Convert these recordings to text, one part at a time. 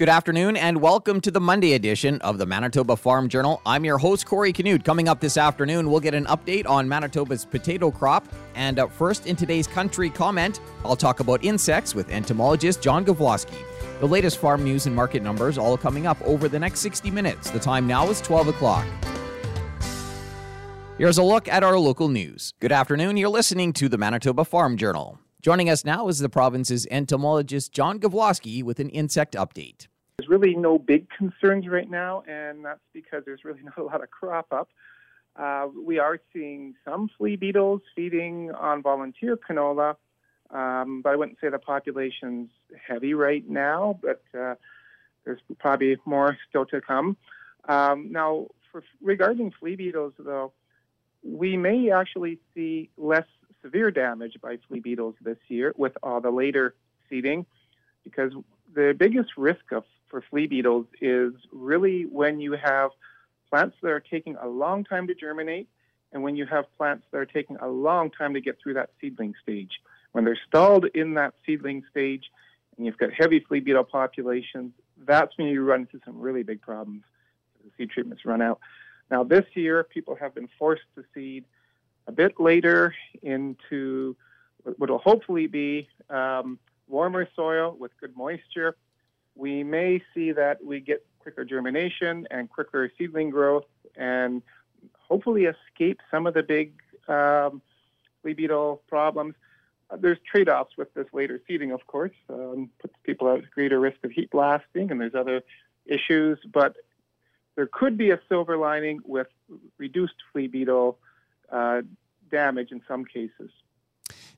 Good afternoon and welcome to the Monday edition of the Manitoba Farm Journal. I'm your host, Corey Canute. Coming up this afternoon, we'll get an update on Manitoba's potato crop. And uh, first, in today's country comment, I'll talk about insects with entomologist John Gavloski. The latest farm news and market numbers all coming up over the next 60 minutes. The time now is 12 o'clock. Here's a look at our local news. Good afternoon. You're listening to the Manitoba Farm Journal. Joining us now is the province's entomologist John Gavloski with an insect update. There's really no big concerns right now, and that's because there's really not a lot of crop up. Uh, we are seeing some flea beetles feeding on volunteer canola, um, but I wouldn't say the population's heavy right now, but uh, there's probably more still to come. Um, now, for, regarding flea beetles, though, we may actually see less severe damage by flea beetles this year with all the later seeding because the biggest risk of for flea beetles is really when you have plants that are taking a long time to germinate and when you have plants that are taking a long time to get through that seedling stage. When they're stalled in that seedling stage and you've got heavy flea beetle populations, that's when you run into some really big problems. The seed treatments run out. Now, this year, people have been forced to seed a bit later into what will hopefully be um, warmer soil with good moisture. We may see that we get quicker germination and quicker seedling growth and hopefully escape some of the big um, flea beetle problems. Uh, there's trade-offs with this later seeding, of course. Um, puts people at greater risk of heat blasting, and there's other issues. But there could be a silver lining with reduced flea beetle uh, damage in some cases.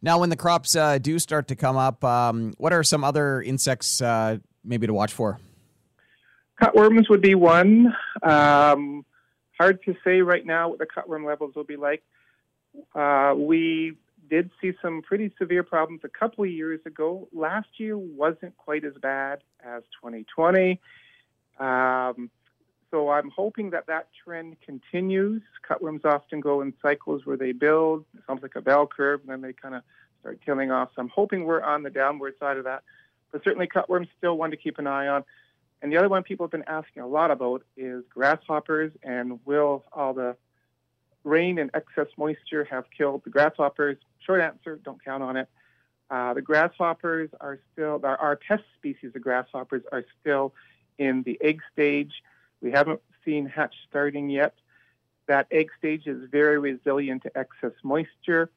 Now, when the crops uh, do start to come up, um, what are some other insects uh, maybe to watch for? Cutworms would be one. Um, hard to say right now what the cutworm levels will be like. Uh, we did see some pretty severe problems a couple of years ago. Last year wasn't quite as bad as 2020. Um, so I'm hoping that that trend continues. Cutworms often go in cycles where they build, it sounds like a bell curve, and then they kind of start killing off. So I'm hoping we're on the downward side of that. But certainly cutworms still one to keep an eye on. And the other one people have been asking a lot about is grasshoppers and will all the rain and excess moisture have killed the grasshoppers? Short answer, don't count on it. Uh, the grasshoppers are still, our, our pest species of grasshoppers are still in the egg stage we haven't seen hatch starting yet. That egg stage is very resilient to excess moisture.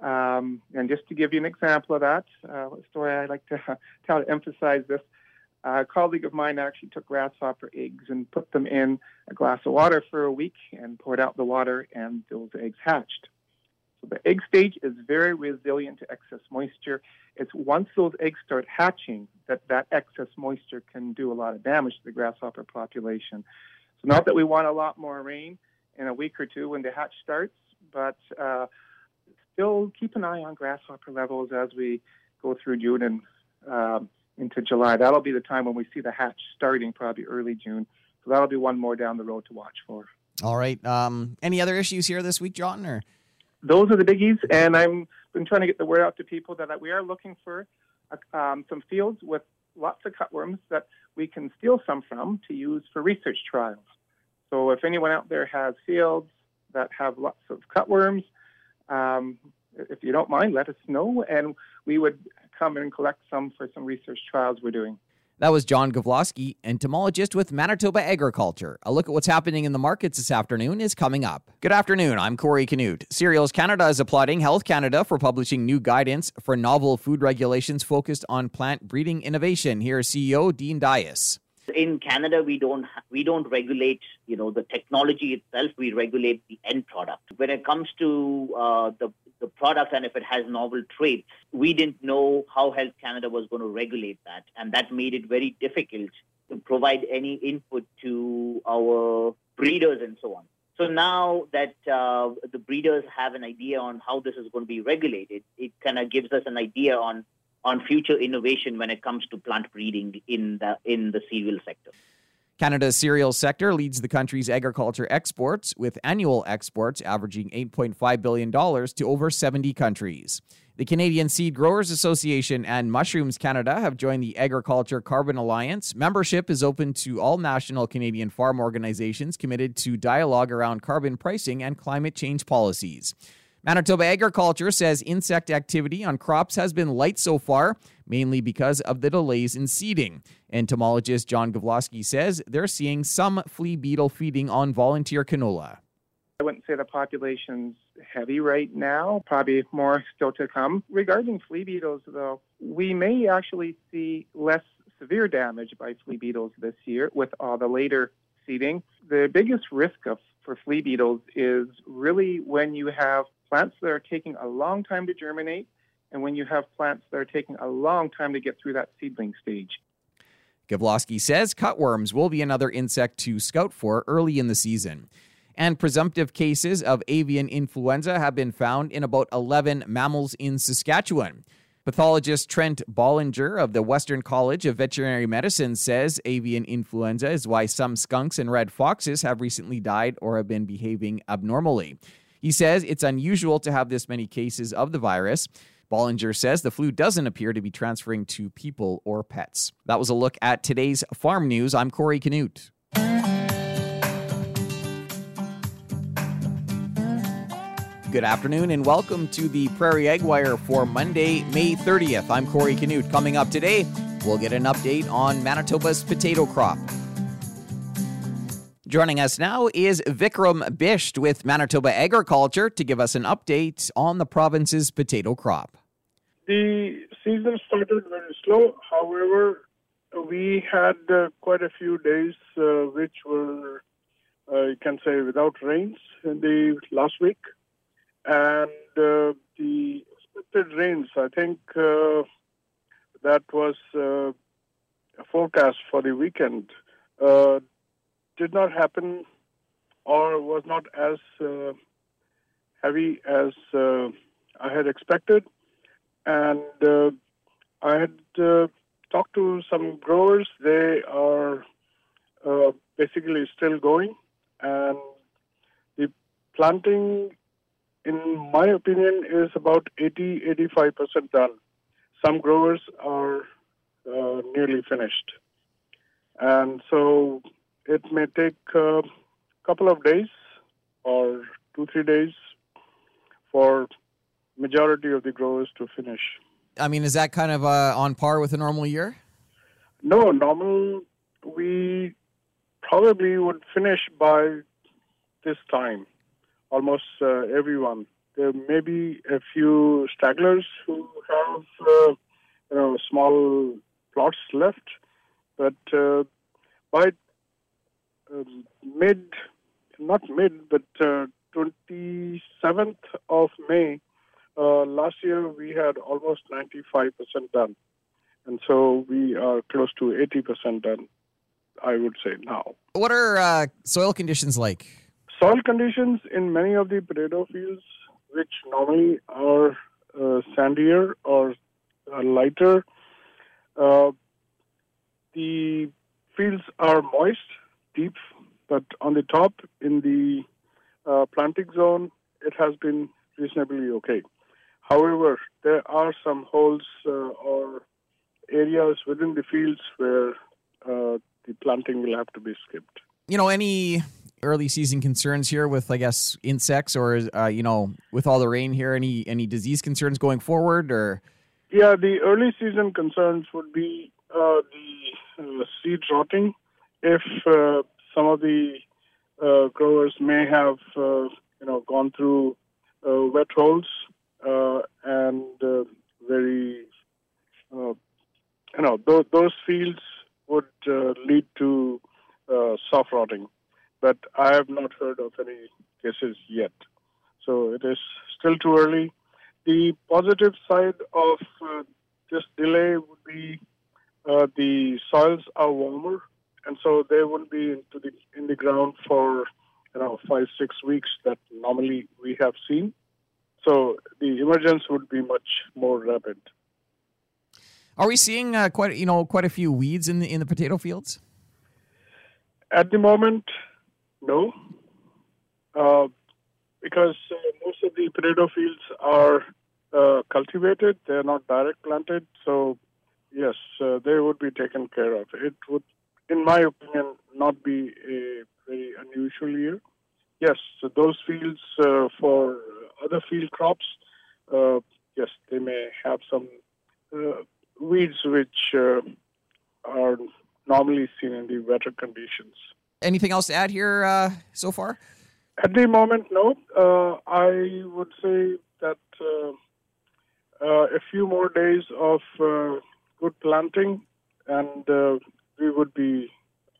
Um, and just to give you an example of that, uh, a story I like to tell to emphasize this. a colleague of mine actually took grasshopper eggs and put them in a glass of water for a week and poured out the water, and those eggs hatched. So the egg stage is very resilient to excess moisture. It's once those eggs start hatching that that excess moisture can do a lot of damage to the grasshopper population. So not that we want a lot more rain in a week or two when the hatch starts, but uh, still keep an eye on grasshopper levels as we go through June and um, into July. That'll be the time when we see the hatch starting, probably early June. So that'll be one more down the road to watch for. All right. Um, any other issues here this week, John? Or those are the biggies, and I'm been trying to get the word out to people that we are looking for uh, um, some fields with lots of cutworms that we can steal some from to use for research trials. So if anyone out there has fields that have lots of cutworms, um, if you don't mind, let us know, and we would come and collect some for some research trials we're doing. That was John Gavloski, entomologist with Manitoba Agriculture. A look at what's happening in the markets this afternoon is coming up. Good afternoon, I'm Corey Canute. Cereals Canada is applauding Health Canada for publishing new guidance for novel food regulations focused on plant breeding innovation. Here's CEO Dean Dias. In Canada, we don't we don't regulate you know the technology itself. We regulate the end product. When it comes to uh, the the product and if it has novel traits. We didn't know how Health Canada was going to regulate that, and that made it very difficult to provide any input to our breeders and so on. So now that uh, the breeders have an idea on how this is going to be regulated, it kind of gives us an idea on on future innovation when it comes to plant breeding in the in the cereal sector. Canada's cereal sector leads the country's agriculture exports, with annual exports averaging $8.5 billion to over 70 countries. The Canadian Seed Growers Association and Mushrooms Canada have joined the Agriculture Carbon Alliance. Membership is open to all national Canadian farm organizations committed to dialogue around carbon pricing and climate change policies. Manitoba Agriculture says insect activity on crops has been light so far, mainly because of the delays in seeding. Entomologist John Gavloski says they're seeing some flea beetle feeding on volunteer canola. I wouldn't say the population's heavy right now, probably more still to come. Regarding flea beetles, though, we may actually see less severe damage by flea beetles this year with all the later seeding. The biggest risk of, for flea beetles is really when you have plants that are taking a long time to germinate and when you have plants that are taking a long time to get through that seedling stage. Gavloski says cutworms will be another insect to scout for early in the season and presumptive cases of avian influenza have been found in about 11 mammals in Saskatchewan. Pathologist Trent Bollinger of the Western College of Veterinary Medicine says avian influenza is why some skunks and red foxes have recently died or have been behaving abnormally. He says it's unusual to have this many cases of the virus. Bollinger says the flu doesn't appear to be transferring to people or pets. That was a look at today's farm news. I'm Corey Canute. Good afternoon and welcome to the Prairie Ag Wire for Monday, May 30th. I'm Corey Canute. Coming up today, we'll get an update on Manitoba's potato crop. Joining us now is Vikram Bisht with Manitoba Agriculture to give us an update on the province's potato crop. The season started very slow. However, we had uh, quite a few days uh, which were, uh, you can say, without rains in the last week and uh, the expected rains, I think uh, that was uh, a forecast for the weekend, uh, did not happen or was not as uh, heavy as uh, I had expected. And I had talked to some growers. They are basically still going, and the planting in my opinion, is about 80 85% done. Some growers are uh, nearly finished. And so it may take a couple of days or two, three days for majority of the growers to finish. I mean, is that kind of uh, on par with a normal year? No, normal, we probably would finish by this time almost uh, everyone. There may be a few stragglers who have uh, you know small plots left, but uh, by um, mid, not mid, but 27th of May uh, last year we had almost 95% done. And so we are close to 80% done, I would say now. What are uh, soil conditions like? Soil conditions in many of the potato fields, which normally are uh, sandier or uh, lighter, uh, the fields are moist, deep, but on the top in the uh, planting zone, it has been reasonably okay. However, there are some holes uh, or areas within the fields where uh, the planting will have to be skipped. You know, any early season concerns here with, I guess, insects, or uh, you know, with all the rain here, any any disease concerns going forward, or? Yeah, the early season concerns would be uh, the uh, seed rotting. If uh, some of the uh, growers may have, uh, you know, gone through wet holes and very, you know, th- those fields would lead to soft rotting but I have not heard of any cases yet. So it is still too early. The positive side of uh, this delay would be uh, the soils are warmer, and so they won't be into the in the ground for you know five six weeks that normally we have seen. So the emergence would be much more rapid. Are we seeing uh, quite you know quite a few weeds in the in the potato fields? At the moment, no, uh, because uh, most of the potato fields are uh, cultivated. They're not direct planted. So, yes, uh, they would be taken care of. It would, in my opinion, not be a very unusual year. Yes, so those fields uh, for other field crops, uh, yes, they may have some uh, weeds which uh, are normally seen in the wetter conditions. Anything else to add here uh, so far? At the moment, no. Uh, I would say that a few more days of uh, good planting, and uh, we would be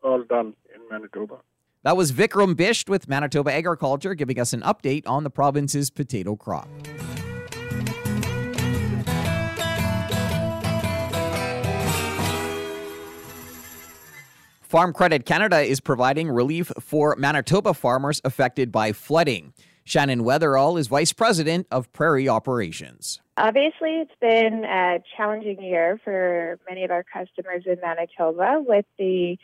all done in Manitoba. That was Vikram Bisht with Manitoba Agriculture giving us an update on the province's potato crop. Farm Credit Canada is providing relief for Manitoba farmers affected by flooding. Shannon Weatherall is Vice President of Prairie Operations. Obviously, it's been a challenging year for many of our customers in Manitoba with the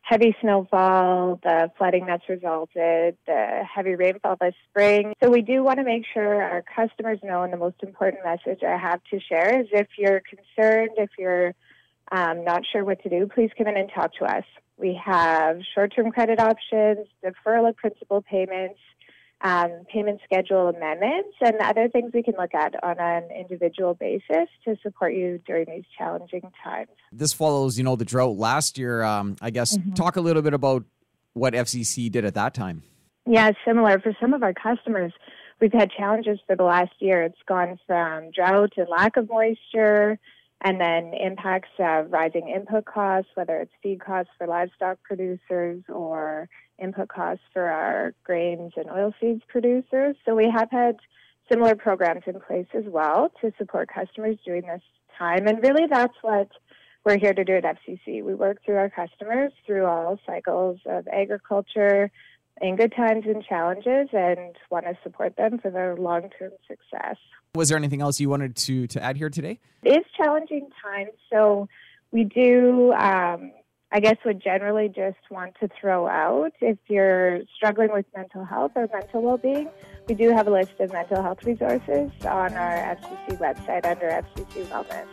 heavy snowfall, the flooding that's resulted, the heavy rainfall this spring. So we do want to make sure our customers know, and the most important message I have to share is if you're concerned, if you're um, not sure what to do, please come in and talk to us. We have short-term credit options, deferral of principal payments, um, payment schedule amendments, and other things we can look at on an individual basis to support you during these challenging times. This follows, you know, the drought last year. Um, I guess Mm-hmm. talk a little bit about what FCC did at that time. Yeah, similar. For some of our customers, we've had challenges for the last year. It's gone from drought and lack of moisture, and then impacts of rising input costs, whether it's feed costs for livestock producers or input costs for our grains and oilseeds producers. So we have had similar programs in place as well to support customers during this time. And really, that's what we're here to do at FCC. We work through our customers through all cycles of agriculture in good times and challenges and want to support them for their long term success. Was there anything else you wanted to to add here today? It is challenging times, so we do, um, I guess, would generally just want to throw out if you're struggling with mental health or mental well being, we do have a list of mental health resources on our FCC website under FCC Wellness.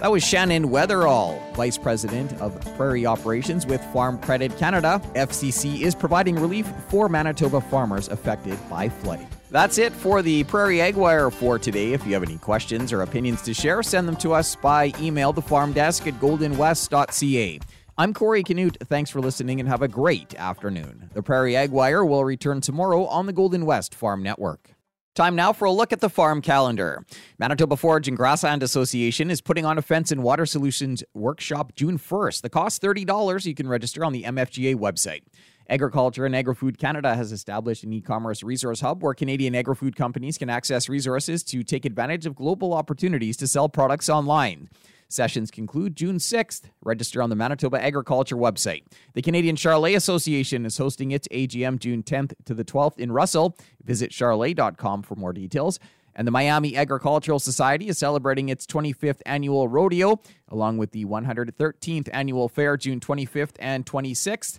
That was Shannon Weatherall, Vice President of Prairie Operations with Farm Credit Canada. FCC is providing relief for Manitoba farmers affected by flooding. That's it for the Prairie Ag Wire for today. If you have any questions or opinions to share, send them to us by email, the farm desk at goldenwest.ca. I'm Corey Canute. Thanks for listening and have a great afternoon. The Prairie Ag Wire will return tomorrow on the Golden West Farm Network. Time now for a look at the farm calendar. Manitoba Forage and Grassland Association is putting on a fence and water solutions workshop June 1st. The cost $30. You can register on the MFGA website. Agriculture and Agri-Food Canada has established an e-commerce resource hub where Canadian agri-food companies can access resources to take advantage of global opportunities to sell products online. Sessions conclude June 6th. Register on the Manitoba Agriculture website. The Canadian Charolais Association is hosting its AGM June 10th to the 12th in Russell. Visit charolais.com for more details. And the Miami Agricultural Society is celebrating its 25th annual rodeo, along with the 113th annual fair June 25th and 26th.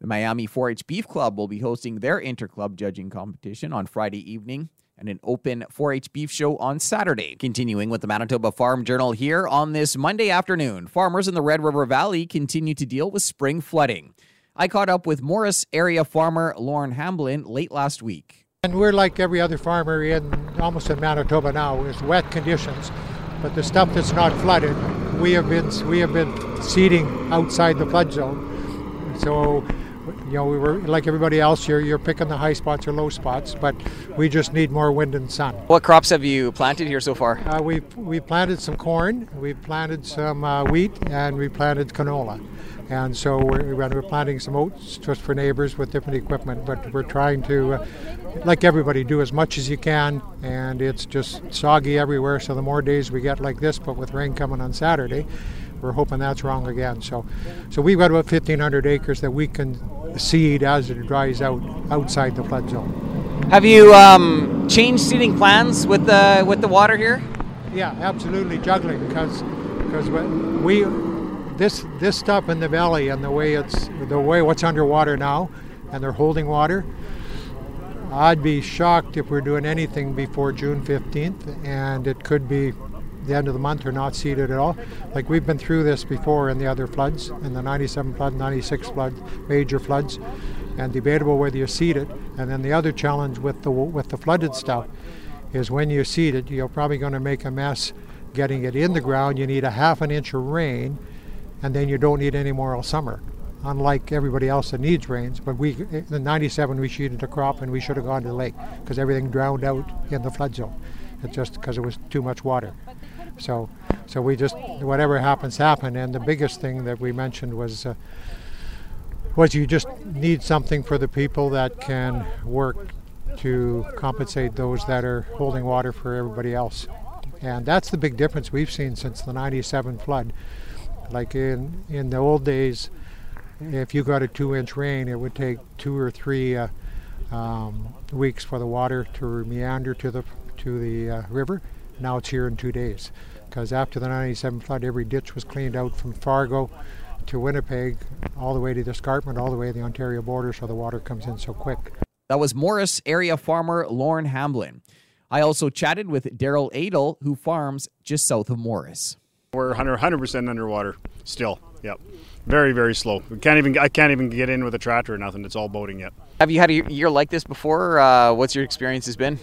The Miami 4 H Beef Club will be hosting their interclub judging competition on Friday evening and an open 4 H beef show on Saturday. Continuing with the Manitoba Farm Journal here on this Monday afternoon, farmers in the Red River Valley continue to deal with spring flooding. I caught up with Morris area farmer Lauren Hamblin late last week. And we're like every other farmer in almost in Manitoba now. It's wet conditions, but the stuff that's not flooded, we have been we have been seeding outside the flood zone. So, you know, we were like everybody else. You're you're picking the high spots or low spots, but we just need more wind and sun. What crops have you planted here so far? Uh, we we planted some corn, we planted some uh, wheat, and we planted canola. And so we're, we're planting some oats just for neighbors with different equipment, but we're trying to, uh, like everybody, do as much as you can. And it's just soggy everywhere. So the more days we get like this, but with rain coming on Saturday, we're hoping that's wrong again. So, so we've got about 1,500 acres that we can seed as it dries out outside the flood zone. Have you um, changed seeding plans with the with the water here? Yeah, absolutely juggling because because we this this stuff in the valley and the way it's the way what's underwater now, and they're holding water. I'd be shocked if we're doing anything before June 15th, and it could be the end of the month are not seeded at all. Like we've been through this before in the other floods, in the 97 flood, 96 flood, major floods, and debatable whether you seed it. And then the other challenge with the with the flooded stuff is when you seed it, you're probably going to make a mess getting it in the ground. You need a half an inch of rain, and then you don't need any more all summer unlike everybody else that needs rains. But we, in '97, we seeded a crop and we should have gone to the lake because everything drowned out in the flood zone. It's just because it was too much water. So, so we just whatever happens, happen. And the biggest thing that we mentioned was. Uh, was you just need something for the people that can work to compensate those that are holding water for everybody else. And that's the big difference we've seen since the 97 flood. Like in, in the old days, if you got a two inch rain, it would take two or three uh, um, weeks for the water to meander to the to the uh, river. Now it's here in two days, because after the '97 flood, every ditch was cleaned out from Fargo to Winnipeg, all the way to the escarpment, all the way to the Ontario border, so the water comes in so quick. That was Morris area farmer Lauren Hamblin. I also chatted with Daryl Adel, who farms just south of Morris. We're 100 percent underwater still. Yep very very slow. We can't even I can't even get in with a tractor or nothing. It's all boating yet. Have you had a year like this before? Uh, what's your experience has been?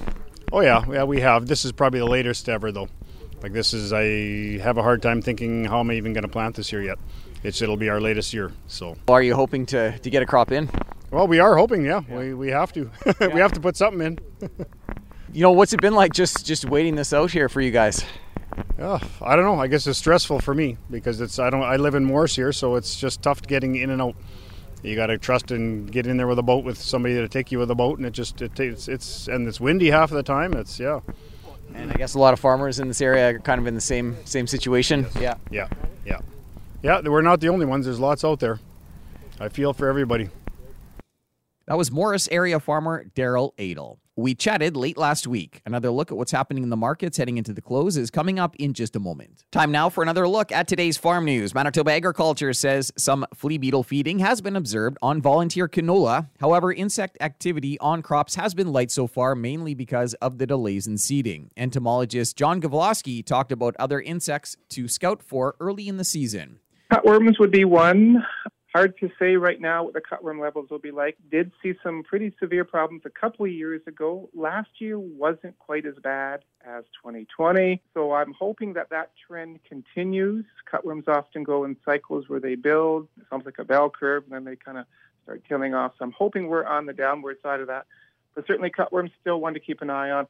Oh yeah, yeah we have. This is probably the latest ever though. Like this is I have a hard time thinking how am I even going to plant this year yet. It's it'll be our latest year. So are you hoping to to get a crop in? Well, we are hoping. Yeah, yeah. we we have to. yeah. we have to put something in. you know what's it been like just just waiting this out here for you guys? Oh, I don't know. I guess it's stressful for me because it's I don't I live in Morris here, so it's just tough getting in and out. You got to trust and get in there with a boat with somebody to take you with a boat, and it just it takes it's and it's windy half of the time. It's yeah. And I guess a lot of farmers in this area are kind of in the same same situation. Yeah. Yeah. Yeah. Yeah. We're not the only ones. There's lots out there. I feel for everybody. That was Morris area farmer Daryl Adel. We chatted late last week. Another look at what's happening in the markets heading into the close is coming up in just a moment. Time now for another look at today's farm news. Manitoba Agriculture says some flea beetle feeding has been observed on volunteer canola. However, insect activity on crops has been light so far, mainly because of the delays in seeding. Entomologist John Gavloski talked about other insects to scout for early in the season. Cutworms would be one hard to say right now what the cutworm levels will be like. Did see some pretty severe problems a couple of years ago. Last year wasn't quite as bad as 2020. So I'm hoping that that trend continues. Cutworms often go in cycles where they build, it sounds like a bell curve, and then they kind of start killing off. So I'm hoping we're on the downward side of that. But certainly cutworms still one to keep an eye on.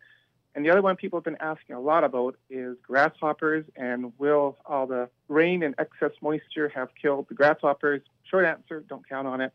And the other one people have been asking a lot about is grasshoppers and will all the rain and excess moisture have killed the grasshoppers? Short answer, don't count on it.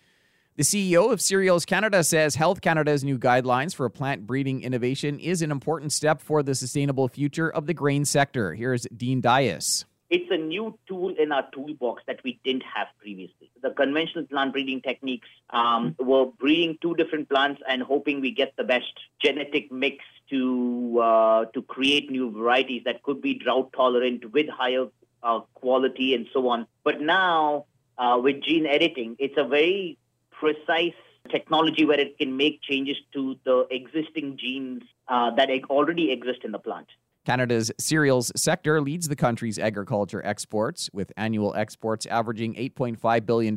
The CEO of Cereals Canada says Health Canada's new guidelines for plant breeding innovation is an important step for the sustainable future of the grain sector. Here's Dean Dias it's a new tool in our toolbox that we didn't have previously. The conventional plant breeding techniques um, were breeding two different plants and hoping we get the best genetic mix to uh, to create new varieties that could be drought tolerant with higher uh, quality and so on. But now uh, with gene editing, it's a very precise technology where it can make changes to the existing genes uh, that already exist in the plant. Canada's cereals sector leads the country's agriculture exports, with annual exports averaging $8.5 billion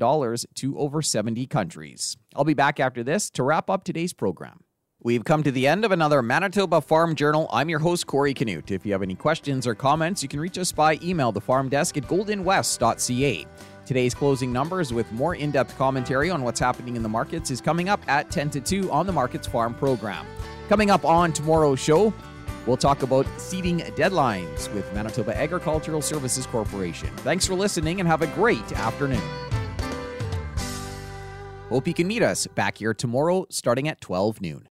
to over 70 countries. I'll be back after this to wrap up today's program. We've come to the end of another Manitoba Farm Journal. I'm your host, Corey Canute. If you have any questions or comments, you can reach us by email, the farm desk at goldenwest.ca. Today's closing numbers with more in depth commentary on what's happening in the markets is coming up at 10 to 2 on the Markets Farm program. Coming up on tomorrow's show, We'll talk about seeding deadlines with Manitoba Agricultural Services Corporation. Thanks for listening and have a great afternoon. Hope you can meet us back here tomorrow starting at 12 noon.